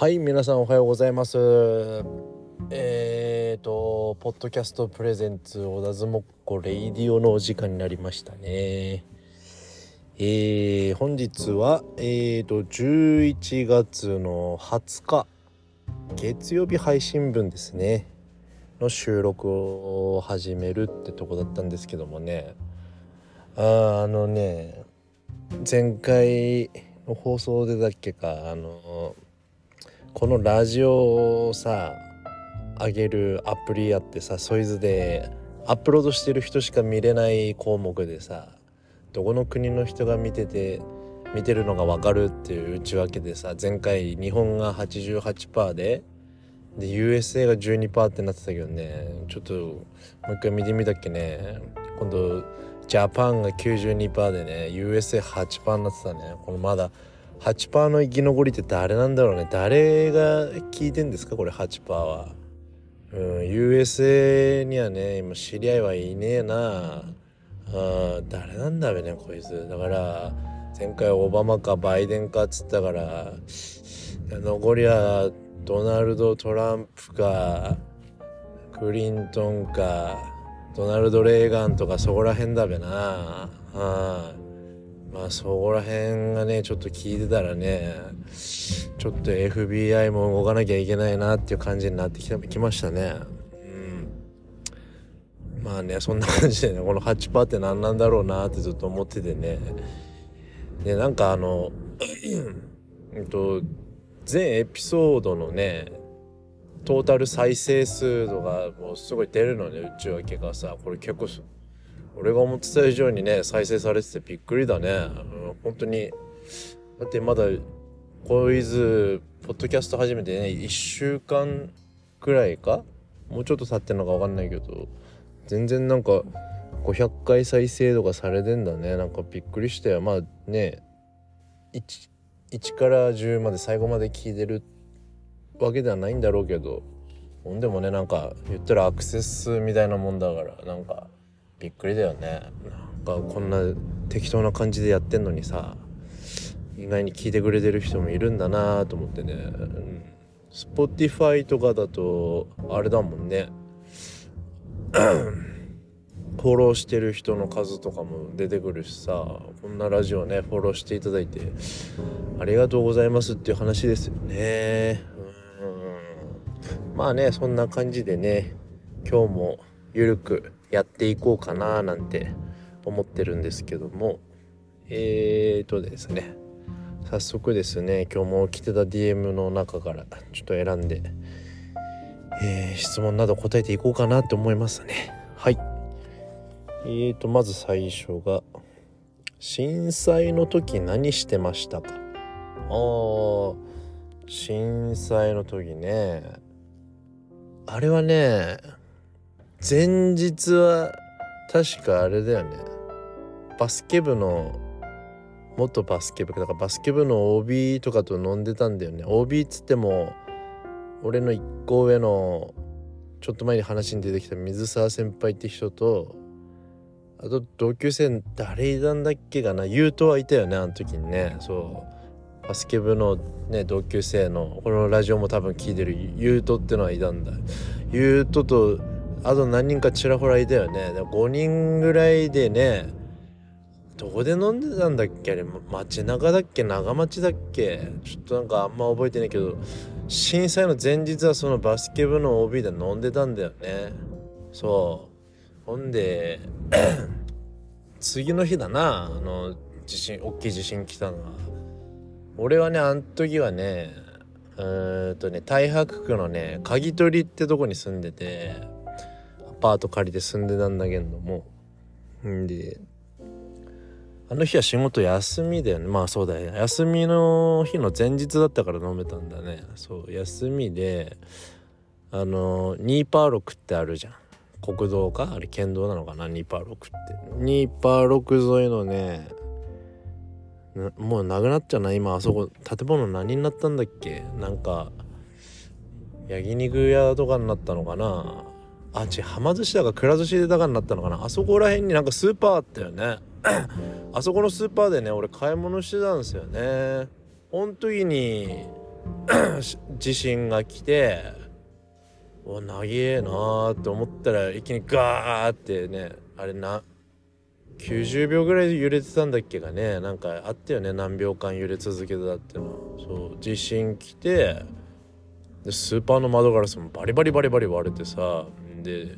はい皆さんおはようございます。えーとポッドキャストプレゼンツ小田相撲っ子レイディオのお時間になりましたね。えー、本日はえーと11月の20日月曜日配信分ですね。の収録を始めるってとこだったんですけどもね。ああのね前回の放送でだっけかあのこのラジオをさ上げるアプリやってさソイズでアップロードしてる人しか見れない項目でさどこの国の人が見てて見てるのが分かるっていう内訳でさ前回日本が88%でで USA が12%ってなってたけどねちょっともう一回見てみたっけね。今度ジャパンが92%でね USA8% になってたね。このまだ8%の生き残りって誰なんだろうね。誰が聞いてんですか？これ8%は。うん USA にはね今知り合いはいねえな。あ誰なんだべねこいつ。だから前回オバマかバイデンかっつったから残りはドナルド・トランプかクリントンかドナルド・レーガンとかそこら辺だべな。あまあそこら辺がねちょっと聞いてたらねちょっと FBI も動かなきゃいけないなっていう感じになってきたきましたね。うん。まあねそんな感じでねこの8%って何なんだろうなってずっと思っててね。でなんかあのうんと全エピソードのねトータル再生数度がもうすごい出るのね内訳がさ。これ結構俺が思ってた以上にね再生されててびっくりだね、うん、本当に。だってまだこいつポッドキャスト始めてね1週間くらいか？もうちょっと経ってんのか分かんないけど。全然なんか500回再生とかされてんだね。なんかびっくりしたよ。まあね 1, 1から10まで最後まで聞いてるわけではないんだろうけど。ほんでもねなんか言ったらアクセスみたいなもんだからなんかびっくりだよね。なんかこんな適当な感じでやってんのにさ意外に聞いてくれてる人もいるんだなと思ってね、うん、Spotify とかだとあれだもんね。フォローしてる人の数とかも出てくるしさこんなラジオねフォローしていただいてありがとうございますっていう話ですよね。うん。まあねそんな感じでね今日もゆるくやっていこうかななんて思ってるんですけども。えーとですね。早速ですね今日も来てた DM の中からちょっと選んで、えー、質問など答えていこうかなって思いますね。はい。えーとまず最初が震災の時何してましたか？あー震災の時ね。あれはね前日は確かあれだよね。バスケ部の元バスケ部だからバスケ部の OB とかと飲んでたんだよね。OB っつっても俺の一個上のちょっと前に話に出てきた水沢先輩って人とあと同級生誰いたんだっけかな。優斗はいたよねあの時にね。そう。バスケ部のね同級生のこのラジオも多分聞いてる優斗ってのはいたんだ。優斗とあと何人かちらほらいたよね。5人ぐらいでねどこで飲んでたんだっけ？あれ街中だっけ？長町だっけ？ちょっとなんかあんま覚えてないけど震災の前日はそのバスケ部の OB で飲んでたんだよね。そう。ほんで 次の日だな。あの地震大きい地震来たのは俺はねあん時はねうんとね太白区のね鍵取りってとこに住んでて。パート借りて住んでたんだけども。んであの日は仕事休みだよね。まあそうだよ休みの日の前日だったから飲めたんだね。そう休みであのニーパー6ってあるじゃん。国道か？あれ県道なのかな？ニーパー6って。ニーパー6沿いのねもうなくなっちゃうな。今あそこ建物何になったんだっけ？なんか焼肉屋とかになったのかな？あちはま寿司だかくら寿司でだかになったのかな。あそこら辺になんかスーパーあったよね。あそこのスーパーでね俺買い物してたんですよね。ほん時に 地震が来てわ長えなーって思ったらいきなりガーってねあれな90秒ぐらい揺れてたんだっけがね。なんかあったよね何秒間揺れ続けてたっていうの。そう地震来てでスーパーの窓ガラスもバリバリバリバリ割れてさで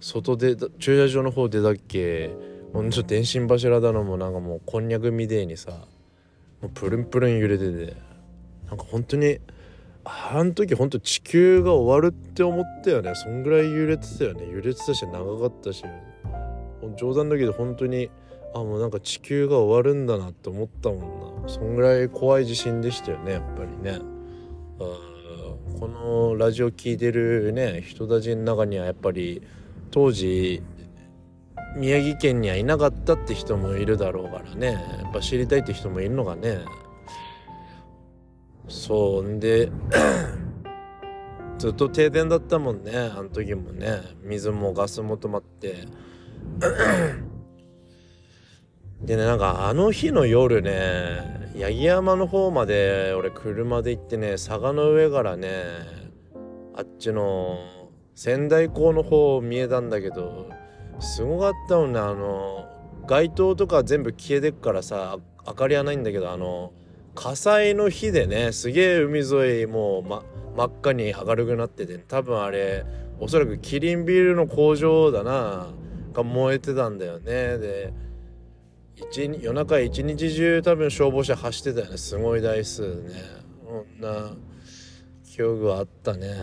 外で駐車場の方でだっけ？ほんと電信柱だのもなんかもうこんにゃくみでえにさもうプルンプルン揺れててなんか本当にあの時本当地球が終わるって思ったよね。そんぐらい揺れてたよね。揺れてたし長かったし。冗談だけど本当にあもうなんか地球が終わるんだなって思ったもんな。そんぐらい怖い地震でしたよねやっぱりね。このラジオ聴いてるね人たちの中にはやっぱり当時宮城県にはいなかったって人もいるだろうからね。やっぱ知りたいって人もいるのがね。そうんで ずっと停電だったもんねあの時もね。水もガスも止まって。でねなんかあの日の夜ね八木山の方まで俺車で行ってね佐賀の上からねあっちの仙台港の方見えたんだけどすごかったもんね。あの街灯とか全部消えてっからさ明かりはないんだけどあの火災の日でねすげえ海沿いもう、ま、真っ赤に明るくなってて多分あれおそらくキリンビールの工場だなが燃えてたんだよね。で夜中一日中多分消防車走ってたよね。すごい台数ね。そんな記憶があったね。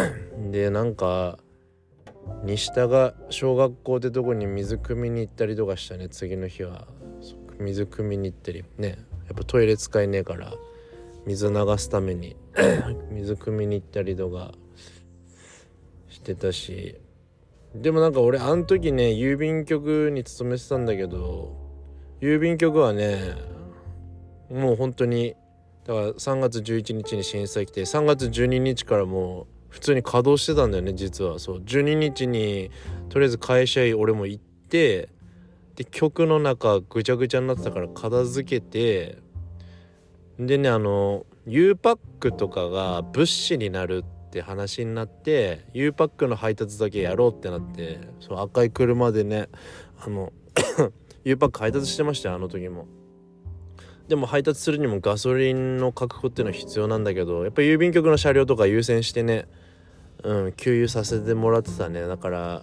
でなんか西田が小学校ってとこに水汲みに行ったりとかしたね。次の日は。水汲みに行ったりね。やっぱトイレ使えねえから水流すために。水汲みに行ったりとか。してたし。でもなんか俺あの時ね郵便局に勤めてたんだけど郵便局はねもう本当にだから3月11日に震災来て3月12日からもう普通に稼働してたんだよね実は。そう。12日にとりあえず会社へ俺も行ってで局の中ぐちゃぐちゃになってたから片付けてでねあの U パックとかが物資になるって話になって U パックの配達だけやろうってなってそう赤い車でねあの U パック配達してましたよあの時も。でも配達するにもガソリンの確保っていうのは必要なんだけどやっぱ郵便局の車両とか優先してねうん給油させてもらってたね。だから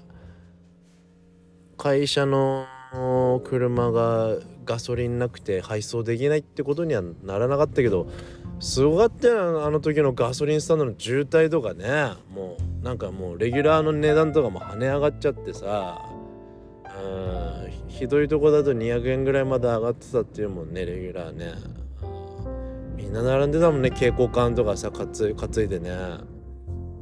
会社の車がガソリンなくて配送できないってことにはならなかったけどすごかったよあの時のガソリンスタンドの渋滞とかね。もうなんかもうレギュラーの値段とかも跳ね上がっちゃってさ。うん。ひどいとこだと200円ぐらいまで上がってたっていうもんねレギュラーね。みんな並んでたもんね蛍光管とかさ担いでね。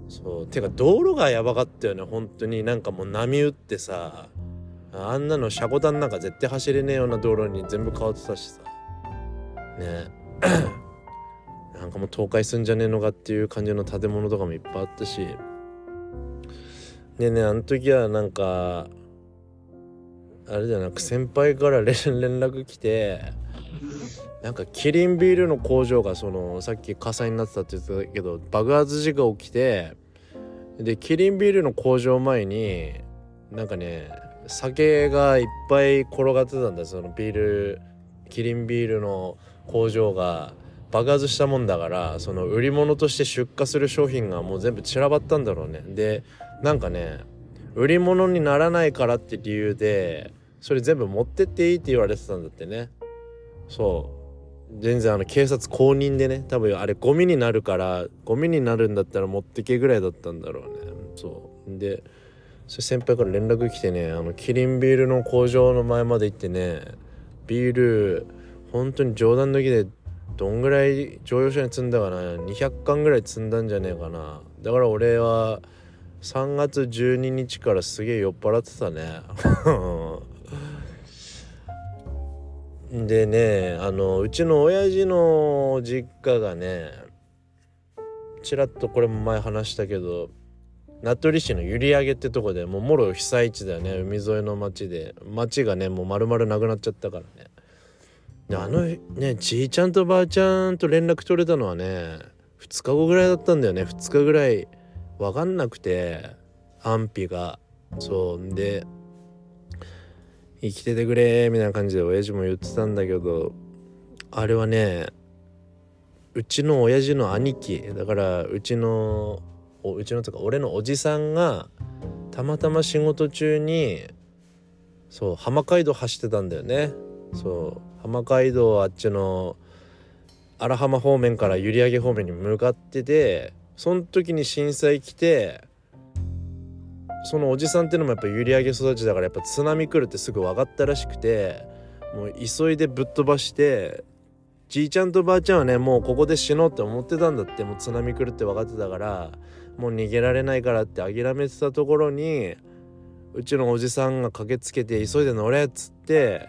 そう。てか道路がやばかったよね本当に。なんかもう波打ってさあんなの車庫端なんか絶対走れねえような道路に全部変わってたしさ。ね。なんかもう倒壊すんじゃねえのかっていう感じの建物とかもいっぱいあったし。でねあの時はなんかあれじゃなく先輩から連絡来てなんかキリンビールの工場がそのさっき火災になってたって言ってたけど爆発事故起きてでキリンビールの工場前になんかね酒がいっぱい転がってたんだそのビールキリンビールの工場が。爆発したもんだからその売り物として出荷する商品がもう全部散らばったんだろうね。でなんかね売り物にならないからって理由でそれ全部持ってっていいって言われてたんだってね。そう。全然あの警察公認でね多分あれゴミになるからゴミになるんだったら持ってけぐらいだったんだろうね。そう。でそれ先輩から連絡来てねあのキリンビールの工場の前まで行ってねビール本当に冗談抜きでどんぐらい乗用車に積んだかな200缶ぐらい積んだんじゃねえかな。だから俺は3月12日からすげえ酔っ払ってたね。でねあのうちの親父の実家がねちらっとこれも前話したけど名取市の閖上ってとこでもうもろ被災地だよね海沿いの町で。町がねもう丸々なくなっちゃったからね。であのねじいちゃんとばあちゃんと連絡取れたのはね2日後ぐらいだったんだよね2日ぐらい。分かんなくて安否がそうで生きててくれみたいな感じで親父も言ってたんだけどあれはねうちの親父の兄貴だからうちのうちのとか俺のおじさんがたまたま仕事中にそう浜街道走ってたんだよね。そう浜街道あっちの荒浜方面から閖上方面に向かっててその時に震災来てそのおじさんっていうのもやっぱ閖上育ちだからやっぱ津波来るってすぐ分かったらしくてもう急いでぶっ飛ばしてじいちゃんとばあちゃんはねもうここで死のうって思ってたんだってもう津波来るって分かってたからもう逃げられないからって諦めてたところにうちのおじさんが駆けつけて急いで乗れっつって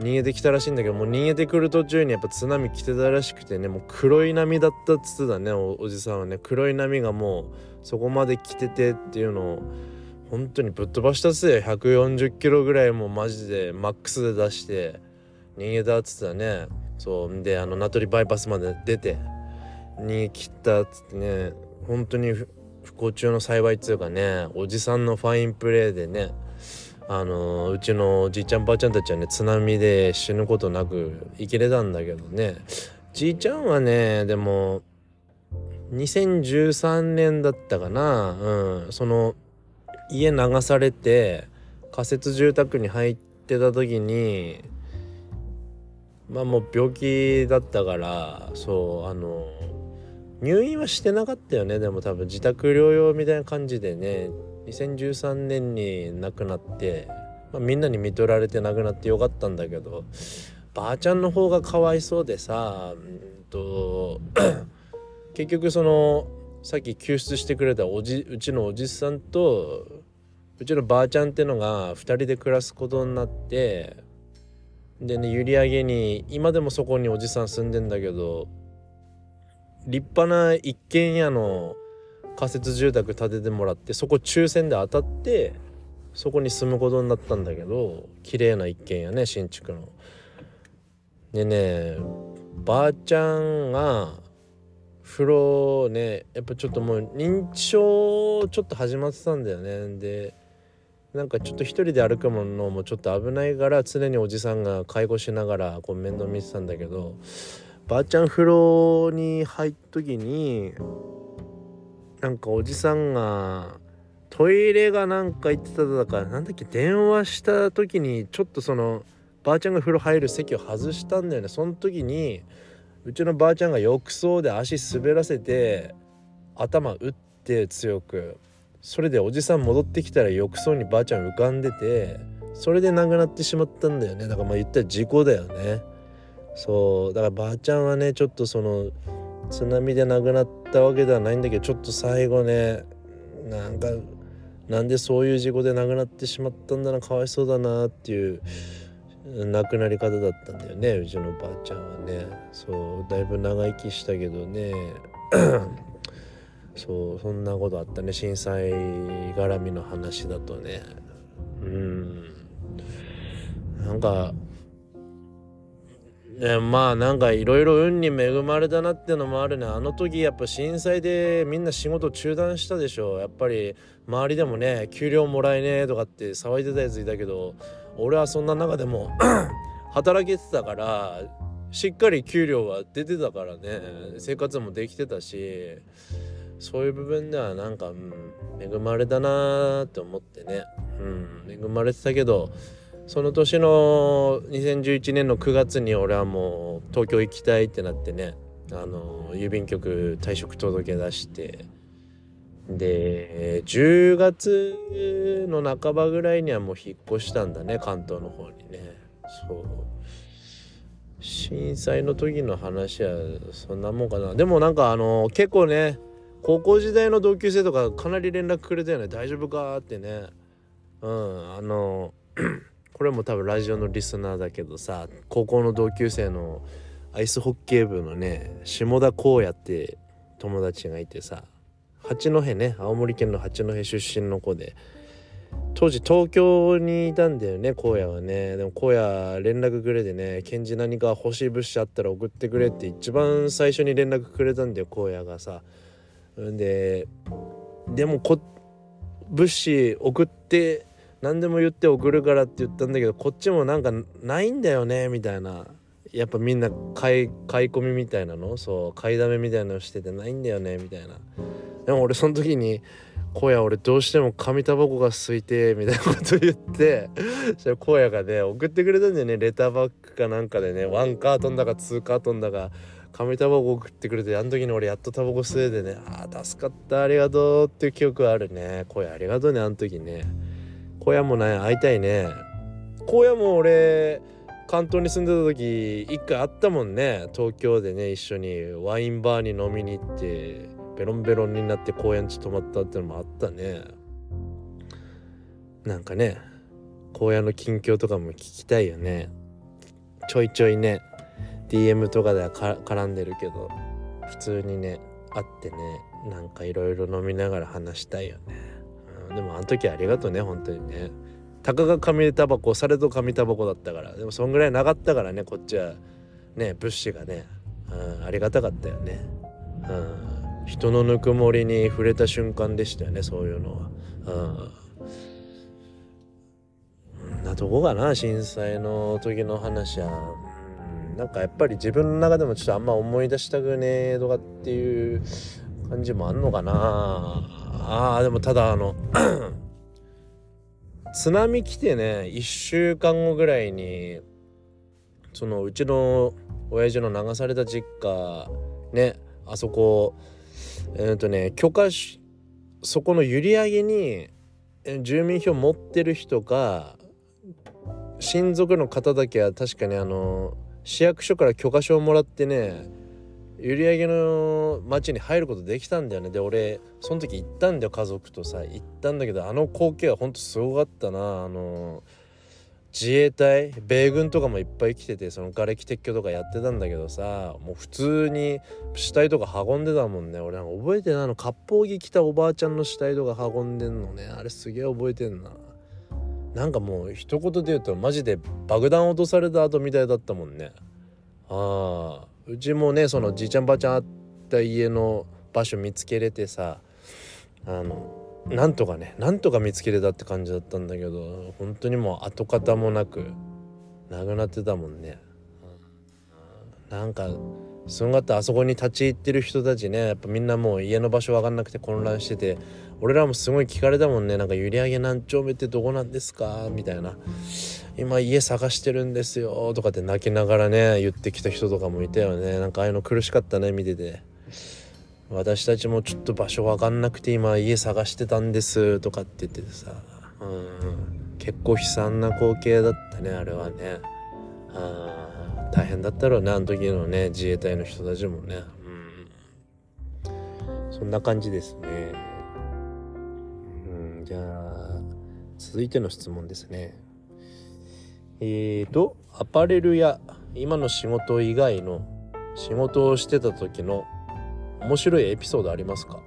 逃げてきたらしいんだけどもう逃げてくる途中にやっぱ津波来てたらしくてねもう黒い波だったっつってたねおじさんはね。黒い波がもうそこまで来ててっていうのを本当にぶっ飛ばしたっすよ。140キロぐらいもうマジでマックスで出して逃げたっつってたね。そうであの名取バイパスまで出て逃げ切ったっつってね。本当に不幸中の幸いっつうかねおじさんのファインプレーでねあのうちのじいちゃんばあちゃんたちはね津波で死ぬことなく生きれたんだけどね。じいちゃんはねでも2013年だったかな。うん。その家流されて仮設住宅に入ってた時にまあもう病気だったからそうあの入院はしてなかったよね。でも多分自宅療養みたいな感じでね2013年に亡くなって、まあ、みんなに見取られて亡くなってよかったんだけどばあちゃんの方がかわいそうでさうんと 結局そのさっき救出してくれたおじうちのおじさんとうちのばあちゃんってのが2人で暮らすことになってでね閖上に今でもそこにおじさん住んでんだけど立派な一軒家の仮設住宅建ててもらってそこ抽選で当たってそこに住むことになったんだけど綺麗な一軒家ね新築の。でねばあちゃんが風呂ねやっぱちょっともう認知症ちょっと始まってたんだよねでなんかちょっと一人で歩くものもちょっと危ないから常におじさんが介護しながらこう面倒見てたんだけどばあちゃん風呂に入った時になんかおじさんがトイレがなんか言ってただからなんだっけ電話した時にちょっとそのばあちゃんが風呂入る席を外したんだよね。その時にうちのばあちゃんが浴槽で足滑らせて頭打って強く。それでおじさん戻ってきたら浴槽にばあちゃん浮かんでてそれで亡くなってしまったんだよね。だからまあ言ったら事故だよね。そう。だからばあちゃんはねちょっとその津波で亡くなったわけではないんだけどちょっと最後ねなんかなんでそういう事故で亡くなってしまったんだなかわいそうだなっていう亡くなり方だったんだよねうちのばあちゃんはね。そうだいぶ長生きしたけどね。そうそんなことあったね震災絡みの話だとね。うん。なんかねまあなんかいろいろ運に恵まれたなっていうのもあるね。あの時やっぱ震災でみんな仕事中断したでしょやっぱり周りでもね給料もらえねえとかって騒いでたやついたけど俺はそんな中でも 働けてたからしっかり給料は出てたからね。生活もできてたしそういう部分ではなんか、うん、恵まれたなーって思ってね、うん、恵まれてたけどその年の2011年の9月に俺はもう東京行きたいってなってねあの郵便局退職届け出してで10月の半ばぐらいにはもう引っ越したんだね関東の方にね。そう。震災の時の話はそんなもんかな。でもなんかあの結構ね高校時代の同級生とかかなり連絡くれたよね。大丈夫かってね。うんあのこれも多分ラジオのリスナーだけどさ高校の同級生のアイスホッケー部のね下田光也って友達がいてさ八戸ね青森県の八戸出身の子で当時東京にいたんだよね荒野はねでも荒野連絡くれてね「賢治何か欲しい物資あったら送ってくれ」って一番最初に連絡くれたんだよ荒野がさ。んででもこ物資送って何でも言って送るからって言ったんだけどこっちもなんかないんだよねみたいな。やっぱみんな買い買い込みみたいなの？そう買いだめみたいなのしててないんだよねみたいな。でも俺その時に「荒野俺どうしても紙タバコが吸いて」みたいなこと言ってそしたら荒野がね送ってくれたんだよね。レターバッグかなんかでね。ワンカートンだかツーカートンだか。紙タバコ送ってくれてあの時に俺やっとタバコ吸えてね。ああ助かった。ありがとうっていう記憶あるね。荒野ありがとうねあの時ね。荒野もね会いたいね。荒野も俺関東に住んでた時一回会ったもんね。東京でね一緒にワインバーに飲みに行ってベロンベロンになって公園地泊まったってのもあったね。なんかね荒野の近況とかも聞きたいよね。ちょいちょいね DM とかでは絡んでるけど普通にね会ってねなんかいろいろ飲みながら話したいよね、でもあの時ありがとうね本当にね。たかが紙タバコされと紙タバコだったから。でもそんぐらいなかったからねこっちはね物資がね、うん、ありがたかったよね、うん、人のぬくもりに触れた瞬間でしたよねそういうのは、うん、なとこかな震災の時の話は、うん、なんかやっぱり自分の中でもちょっとあんま思い出したくねえとかっていう感じもあんのかな。あーでもただあの 津波来てね1週間後ぐらいにそのうちの親父の流された実家ねあそこえっ、ー、とね許可しそこの閖上に住民票持ってる人か親族の方だけは確かにあの市役所から許可証をもらってね閖上の町に入ることできたんだよね。で俺その時行ったんだよ家族とさ。行ったんだけどあの光景はほんとすごかったな。あの自衛隊米軍とかもいっぱい来ててその瓦礫撤去とかやってたんだけどさもう普通に死体とか運んでたもんね。俺なんか覚えてないの割烹着着たおばあちゃんの死体とか運んでんのね。あれすげえ覚えてんな。なんかもう一言で言うとマジで爆弾落とされた後みたいだったもんね。ああ。うちもねそのじいちゃんばあちゃんあった家の場所見つけれてさあのなんとかねなんとか見つけれたって感じだったんだけど本当にもう跡形もなくなくなってたもんね。なんかすごかったあそこに立ち入ってる人たちねやっぱみんなもう家の場所分かんなくて混乱してて俺らもすごい聞かれたもんね。なんか閖上げ何丁目ってどこなんですか？みたいな。今家探してるんですよとかって泣きながらね言ってきた人とかもいたよね。なんかああいうの苦しかったね見てて。私たちもちょっと場所分かんなくて今家探してたんですとかって言っててさ。うん。結構悲惨な光景だったねあれはね。あ大変だったろうねあの時のね自衛隊の人たちもね。うん。そんな感じですね。うんじゃあ続いての質問ですね。えーとアパレルや今の仕事以外の仕事をしてた時の面白いエピソードありますか？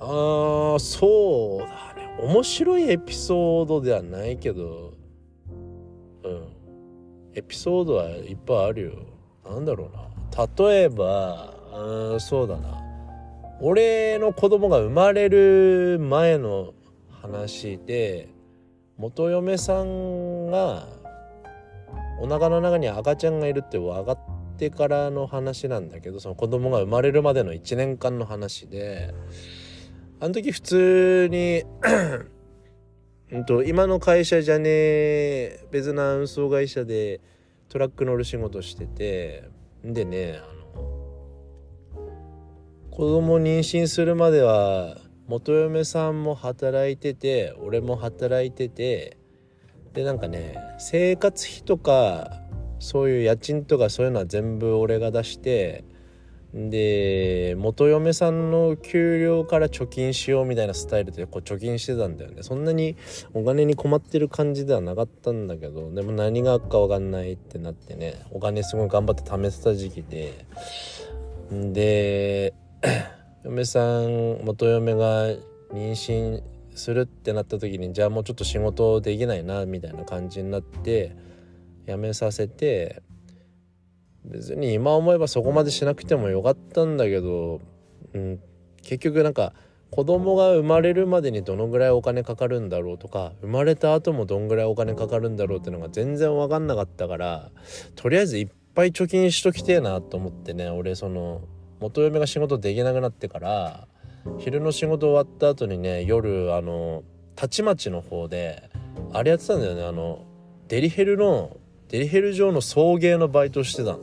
あーそうだね。面白いエピソードではないけどうん。エピソードはいっぱいあるよ。なんだろうな。例えばうんそうだな。俺の子供が生まれる前の話で元嫁さんがお腹の中に赤ちゃんがいるって分かってからの話なんだけどその子供が生まれるまでの1年間の話であの時普通にうんと今の会社じゃねえ別な運送会社でトラック乗る仕事しててでねあの子供妊娠するまでは元嫁さんも働いてて俺も働いててでなんかね生活費とかそういう家賃とかそういうのは全部俺が出してで元嫁さんの給料から貯金しようみたいなスタイルでこう貯金してたんだよね。そんなにお金に困ってる感じではなかったんだけどでも何があるか分かんないってなってねお金すごい頑張って貯めてた時期でで嫁さん元嫁が妊娠するってなった時にじゃあもうちょっと仕事できないなみたいな感じになって辞めさせて別に今思えばそこまでしなくてもよかったんだけど、うん、結局なんか子供が生まれるまでにどのぐらいお金かかるんだろうとか生まれた後もどんぐらいお金かかるんだろうってのが全然分かんなかったからとりあえずいっぱい貯金しときてえなと思ってね俺その元嫁が仕事できなくなってから昼の仕事終わった後にね夜あのたちまちの方であれやってたんだよねあのデリヘルのデリヘル上の送迎のバイトしてた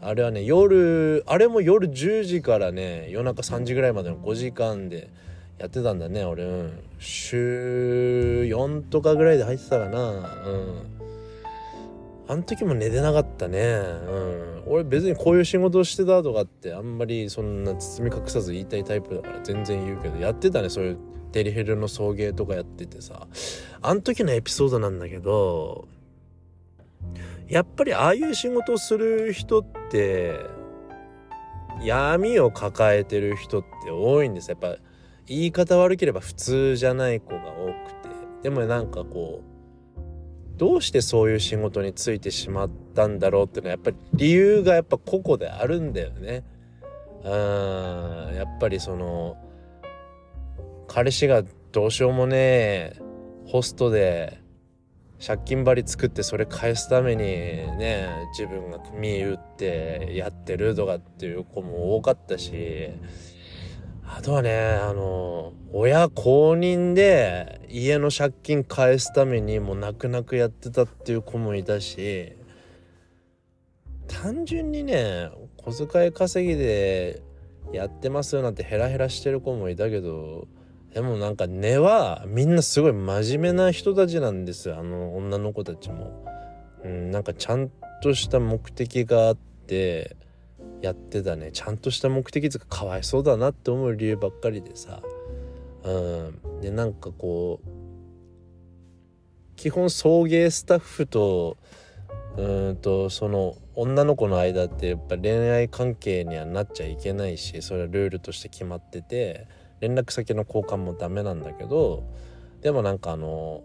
あれはね夜あれも夜10時からね夜中3時ぐらいまでの5時間でやってたんだね俺、うん、週4とかぐらいで入ってたかな。うん。あの時も寝てなかったね。うん。俺別にこういう仕事をしてたとかってあんまりそんな包み隠さず言いたいタイプだから全然言うけどやってたねそういうデリヘルの送迎とかやっててさ。あの時のエピソードなんだけどやっぱりああいう仕事をする人って闇を抱えてる人って多いんです。やっぱ言い方悪ければ普通じゃない子が多くて。でもなんかこうどうしてそういう仕事に就いてしまったんだろうっていうのはやっぱり理由がやっぱ個々であるんだよね。うんやっぱりその彼氏がどうしようもねえホストで借金張り作ってそれ返すためにね自分が見打ってやってるとかっていう子も多かったしあとはねあの親公認で家の借金返すためにもう泣く泣くやってたっていう子もいたし単純にね小遣い稼ぎでやってますよなんてヘラヘラしてる子もいたけどでもなんか根はみんなすごい真面目な人たちなんですよあの女の子たちも。うん、なんかちゃんとした目的があってやってたね。ちゃんとした目的とかかわいそうだなって思う理由ばっかりでさ。うん。でなんかこう基本送迎スタッフとうんとその女の子の間ってやっぱ恋愛関係にはなっちゃいけないしそれはルールとして決まってて連絡先の交換もダメなんだけどでもなんかあの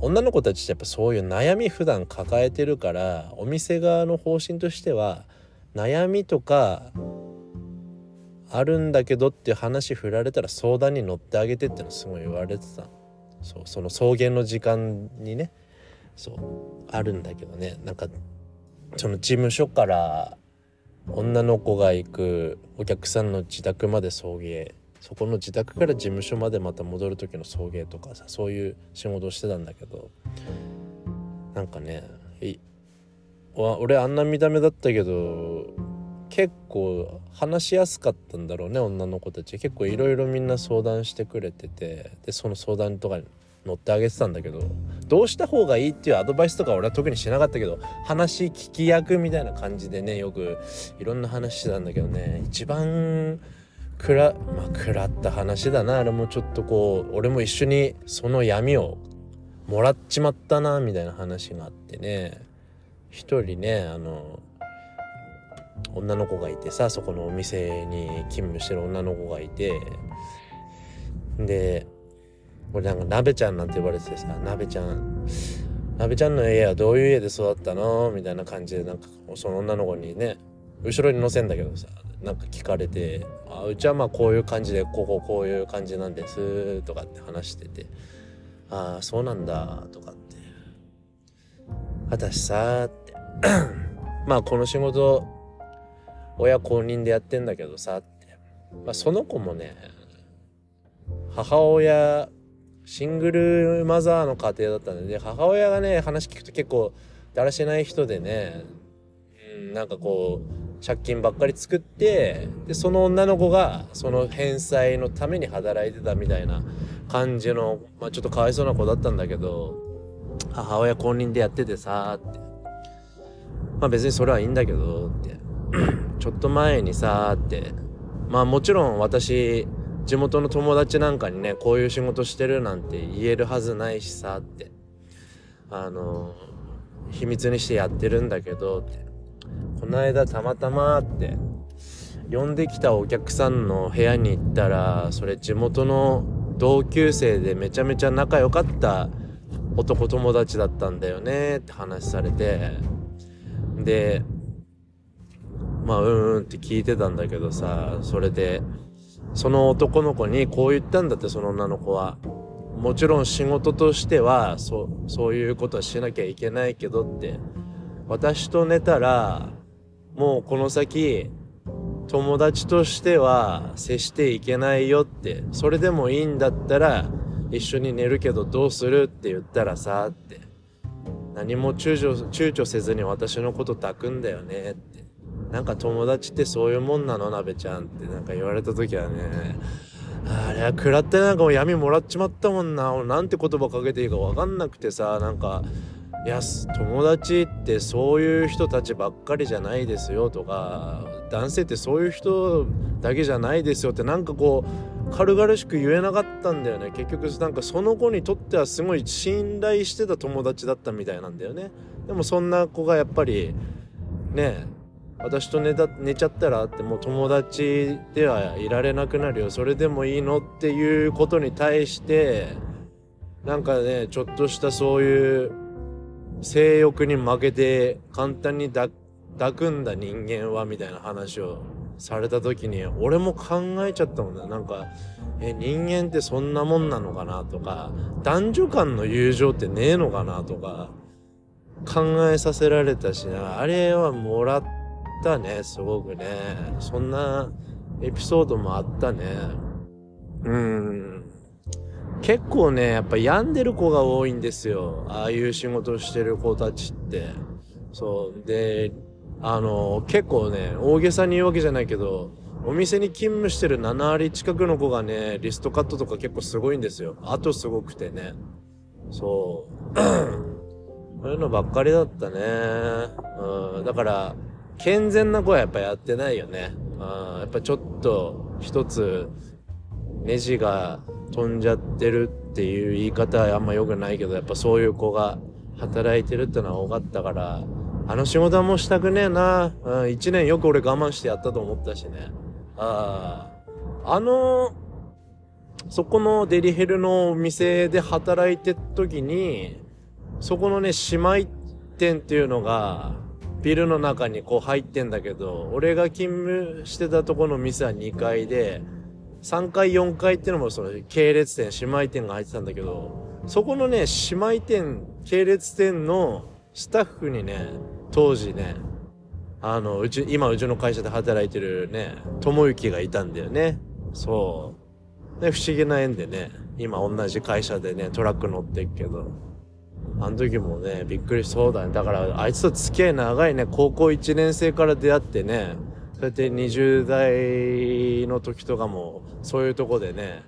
女の子たちってやっぱそういう悩み普段抱えてるからお店側の方針としては悩みとかあるんだけどっていう話振られたら相談に乗ってあげてってのすごい言われてた。そうその草原の時間にね。そうあるんだけどね。なんかその事務所から女の子が行くお客さんの自宅まで送迎。そこの自宅から事務所までまた戻る時の送迎とかさそういう仕事をしてたんだけど。なんかね俺あんな見た目だったけど結構話しやすかったんだろうね女の子たち。結構いろいろみんな相談してくれててでその相談とかに乗ってあげてたんだけどどうした方がいいっていうアドバイスとか俺は特にしなかったけど話聞き役みたいな感じでねよくいろんな話してたんだけどね一番くらまあ食らった話だな。あれもちょっとこう俺も一緒にその闇をもらっちまったなみたいな話があってね。一人ねあの女の子がいてさそこのお店に勤務してる女の子がいてで俺なんか鍋ちゃんなんて呼ばれててさ鍋ちゃん鍋ちゃんの家はどういう家で育ったの？みたいな感じでなんかその女の子にね後ろに乗せんだけどさなんか聞かれて「あうちはまあこういう感じでこここういう感じなんです」とかって話してて「ああそうなんだ」とかって「私さ」って まあこの仕事親公認でやってんだけどさって、まあ、その子もね母親シングルマザーの家庭だったんで母親がね話聞くと結構だらしない人でね、うん、なんかこう借金ばっかり作ってでその女の子がその返済のために働いてたみたいな感じの、まあ、ちょっとかわいそうな子だったんだけど母親公認でやっててさって。まあ別にそれはいいんだけどって。ちょっと前にさって。まあもちろん私地元の友達なんかにねこういう仕事してるなんて言えるはずないしさって。あの秘密にしてやってるんだけどって。この間たまたまって。呼んできたお客さんの部屋に行ったらそれ地元の同級生でめちゃめちゃ仲良かった男友達だったんだよねって話されて。でまあうんうんって聞いてたんだけどさそれでその男の子にこう言ったんだってその女の子は。もちろん仕事としてはそうそういうことはしなきゃいけないけどって。私と寝たらもうこの先友達としては接していけないよって。それでもいいんだったら一緒に寝るけどどうするって言ったらさって。何も躊躇躊躇せずに私のこと抱くんだよねって。なんか友達ってそういうもんなのなべちゃんってなんか言われた時はね。あれは食らってなんかもう闇もらっちまったもんな。俺なんて言葉かけていいか分かんなくてさ。なんかいや友達ってそういう人たちばっかりじゃないですよとか。男性ってそういう人だけじゃないですよってなんかこう軽々しく言えなかったんだよね。結局なんかその子にとってはすごい信頼してた友達だったみたいなんだよね。でもそんな子がやっぱりね私と寝た寝ちゃったらってもう友達ではいられなくなるよ。それでもいいのっていうことに対してなんかねちょっとしたそういう性欲に負けて簡単に抱抱くんだ人間はみたいな話をされた時に俺も考えちゃったもんだなんかえ人間ってそんなもんなのかなとか男女間の友情ってねえのかなとか考えさせられたしな。あれはもらったねすごくね。そんなエピソードもあったね。うん。結構ねやっぱ病んでる子が多いんですよ。ああいう仕事してる子たちって。そう。であの結構ね大げさに言うわけじゃないけどお店に勤務してる7割近くの子がねリストカットとか結構すごいんですよ。あとすごくてね。そう。そういうのばっかりだったね。うん。だから健全な子はやっぱやってないよね。うん。やっぱちょっと一つネジが飛んじゃってるっていう言い方はあんま良くないけどやっぱそういう子が働いてるってのは多かったからあの仕事はもうしたくねえな。うん、一年よく俺我慢してやったと思ったしね。ああ。あの、そこのデリヘルのお店で働いてた時に、そこのね、姉妹店っていうのが、ビルの中にこう入ってんだけど、俺が勤務してたとこの店は2階で、3階4階ってのもその系列店、姉妹店が入ってたんだけど、そこのね、姉妹店、系列店のスタッフにね、当時ねあのうち今うちの会社で働いてるね友之がいたんだよね。そう。で不思議な縁でね今同じ会社でねトラック乗ってっけど。あの時もねびっくりしそうだね。だからあいつと付き合い長いね。高校1年生から出会ってねそうやって20代の時とかもそういうとこでね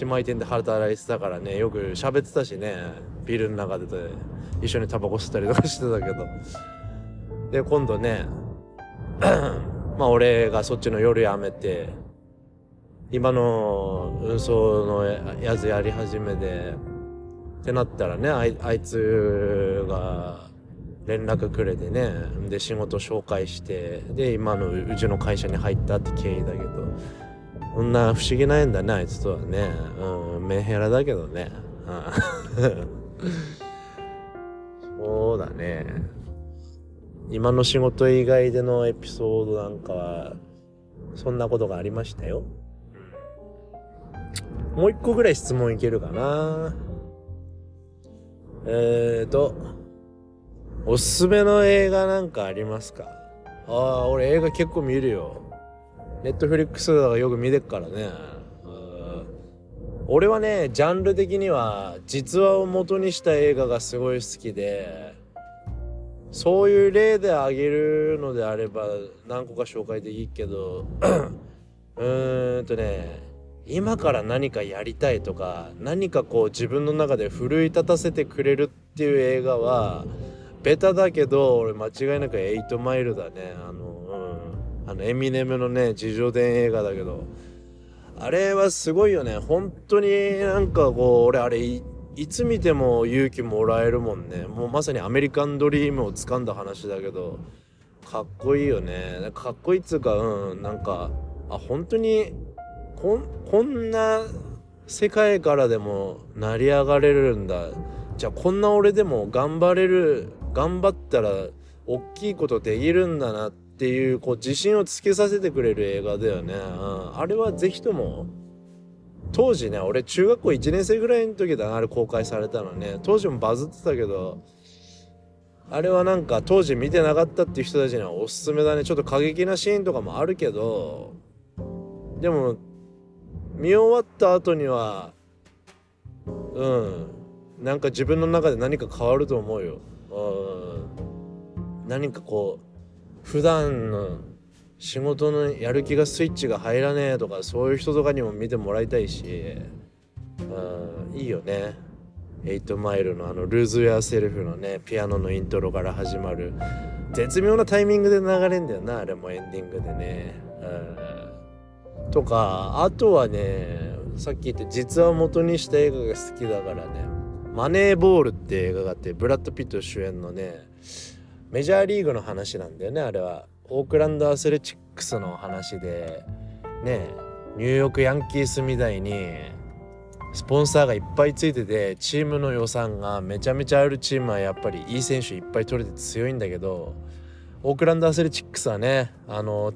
姉妹店で働いてたからねよく喋ってたしねビルの中で一緒にタバコ吸ったりとかしてたけど。で今度ね まあ俺がそっちの夜やめて今の運送のやつやり始めでってなったらねあいあいつが連絡くれてねで仕事紹介してで今のうちの会社に入ったって経緯だけどこんな不思議な縁だねあいつとはね。うんメンヘラだけどね。そうだね。今の仕事以外でのエピソードなんかはそんなことがありましたよ、もう一個ぐらい質問いけるかな。えーとおすすめの映画なんかありますか？ああ俺映画結構見るよ。ネットフリックスとかよく見てっからね。俺はねジャンル的には実話を元にした映画がすごい好きでそういう例で挙げるのであれば何個か紹介できるけど うーんとね今から何かやりたいとか何かこう自分の中で奮い立たせてくれるっていう映画はベタだけど俺間違いなく8マイルだね。あのうん。あのエミネムのね自叙伝映画だけど。あれはすごいよね。本当になんかこう俺あれいつ見ても勇気もらえるもんね。もうまさにアメリカンドリームを掴んだ話だけどかっこいいよね。かっこいいっつうかうんなんかあ本当にこんこんな世界からでも成り上がれるんだ。じゃあこんな俺でも頑張れる頑張ったら大きいことできるんだなっていうこう自信をつけさせてくれる映画だよね、うん、あれは是非とも当時ね俺中学校1年生ぐらいの時だなあれ公開されたのね。当時もバズってたけどあれはなんか当時見てなかったっていう人たちにはおすすめだね。ちょっと過激なシーンとかもあるけどでも見終わった後にはうんなんか自分の中で何か変わると思うよ。うん何かこう普段の仕事のやる気がスイッチが入らねえとかそういう人とかにも見てもらいたいしうんいいよね。8マイルのあの「ルーズ・ウェア・セルフ」のねピアノのイントロから始まる。絶妙なタイミングで流れんだよなあれもエンディングでね。うん。とかあとはねさっき言って実話を元にした映画が好きだからね「マネーボール」って映画があってブラッド・ピット主演のねメジャーリーグの話なんだよねあれは。オークランド・アスレチックスの話でねニューヨーク・ヤンキースみたいにスポンサーがいっぱいついててチームの予算がめちゃめちゃあるチームはやっぱりいい選手いっぱい取れて強いんだけどオークランド・アスレチックスはねあの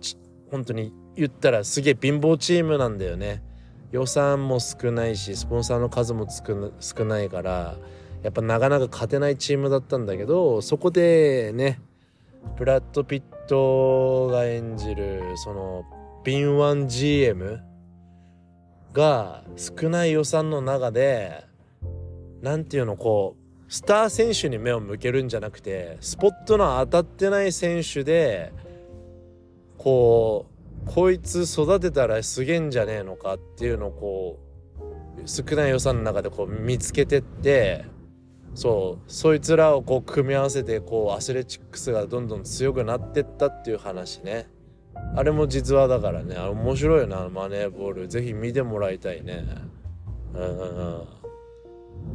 本当に言ったらすげえ貧乏チームなんだよね。予算も少ないしスポンサーの数も少ないからやっぱなかなか勝てないチームだったんだけどそこでねブラッド・ピットが演じるその敏腕 GM が少ない予算の中で何ていうのこうスター選手に目を向けるんじゃなくてスポットの当たってない選手でこうこいつ育てたらすげえんじゃねえのかっていうのをこう少ない予算の中でこう見つけてってそうそいつらをこう組み合わせてこうアスレチックスがどんどん強くなってったっていう話ね。あれも実話だからね。あ面白いよなマネーボール。ぜひ見てもらいたいね。うん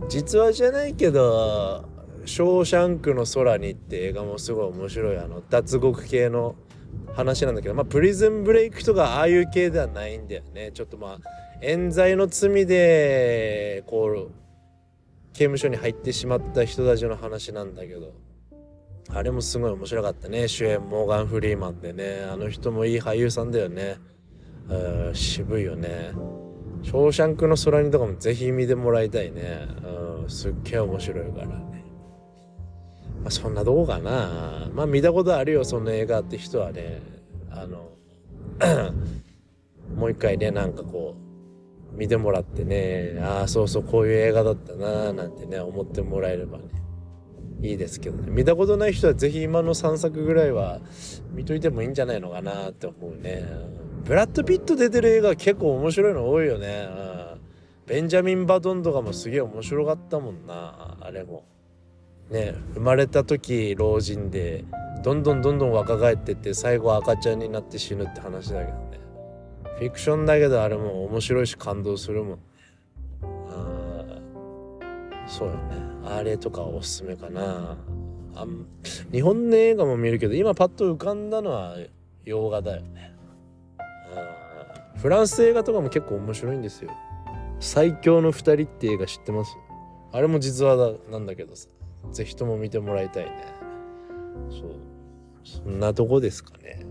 実話じゃないけど「ショーシャンクの空に」って映画もすごい面白いあの脱獄系の話なんだけど。まあプリズンブレイクとかああいう系ではないんだよね。ちょっとまあ冤罪の罪でこう刑務所に入ってしまった人たちの話なんだけど。あれもすごい面白かったね。主演モーガン・フリーマンでね。あの人もいい俳優さんだよね。渋いよね「ショーシャンクの空に」とかもぜひ見てもらいたいね。うんすっげえ面白いから。ねまあそんなとこかな。まあ見たことあるよその映画って人はね。あの もう一回ねなんかこう見てもらってねああそうそうこういう映画だったなーなんてね思ってもらえればね。いいですけどね。見たことない人は是非今の3作ぐらいは見といてもいいんじゃないのかなって思うね。ブラッド・ピット出てる映画結構面白いの多いよね。ベンジャミン・バトンとかもすげえ面白かったもんなあれも。ね生まれた時老人でどんどんどんどん若返ってって最後赤ちゃんになって死ぬって話だけどね。フィクションだけどあれも面白いし感動するもん。そうよね。あれとかおすすめかな。あ日本の映画も見るけど今パッと浮かんだのは洋画だよね。フランス映画とかも結構面白いんですよ。最強の2人って映画知ってます？あれも実話だなんだけどさ。是非とも見てもらいたいね。そう。そんなとこですかね。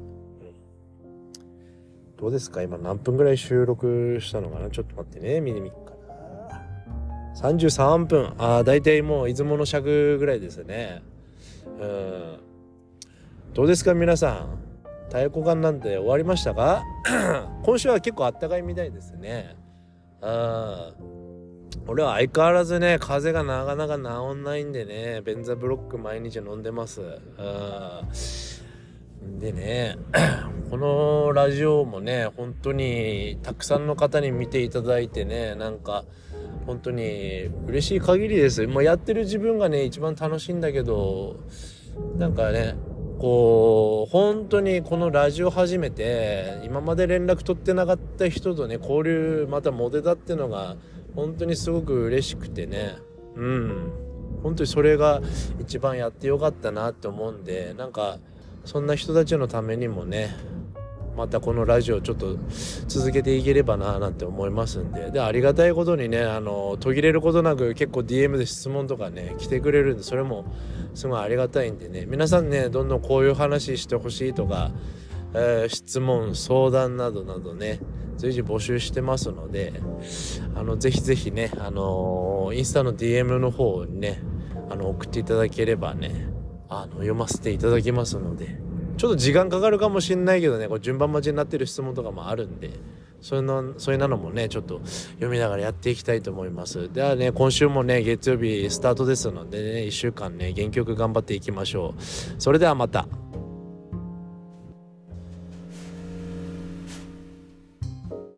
どうですか？今何分ぐらい収録したのかな？ちょっと待ってね。見てみっかな。33分。ああ大体もう出雲の尺ぐらいですね。うん。どうですか？皆さん。太鼓館なんて終わりましたか？今週は結構あったかいみたいですね。うん。俺は相変わらずね風がなかなか治んないんでねベンザブロック毎日飲んでます。うん。でね このラジオもね本当にたくさんの方に見ていただいてねなんか本当に嬉しい限りです。もうやってる自分がね一番楽しいんだけどなんかねこう本当にこのラジオ始めて今まで連絡取ってなかった人とね交流また持てたってのが本当にすごく嬉しくてね。うん。本当にそれが一番やってよかったなって思うんでなんかそんな人たちのためにもねまたこのラジオちょっと続けていければななんて思いますんで。でありがたいことにねあの途切れることなく結構 DM で質問とかね来てくれるんでそれもすごいありがたいんでね。皆さんねどんどんこういう話してほしいとか、えー、質問相談などなどね随時募集してますのであのぜひぜひねあのインスタの DM の方にねあの送っていただければねあの読ませていただきますのでちょっと時間かかるかもしんないけどねこう順番待ちになってる質問とかもあるんでそういうのそういうのもねちょっと読みながらやっていきたいと思いますではね今週もね月曜日スタートですのでね1週間ね原曲頑張っていきましょうそれではまた。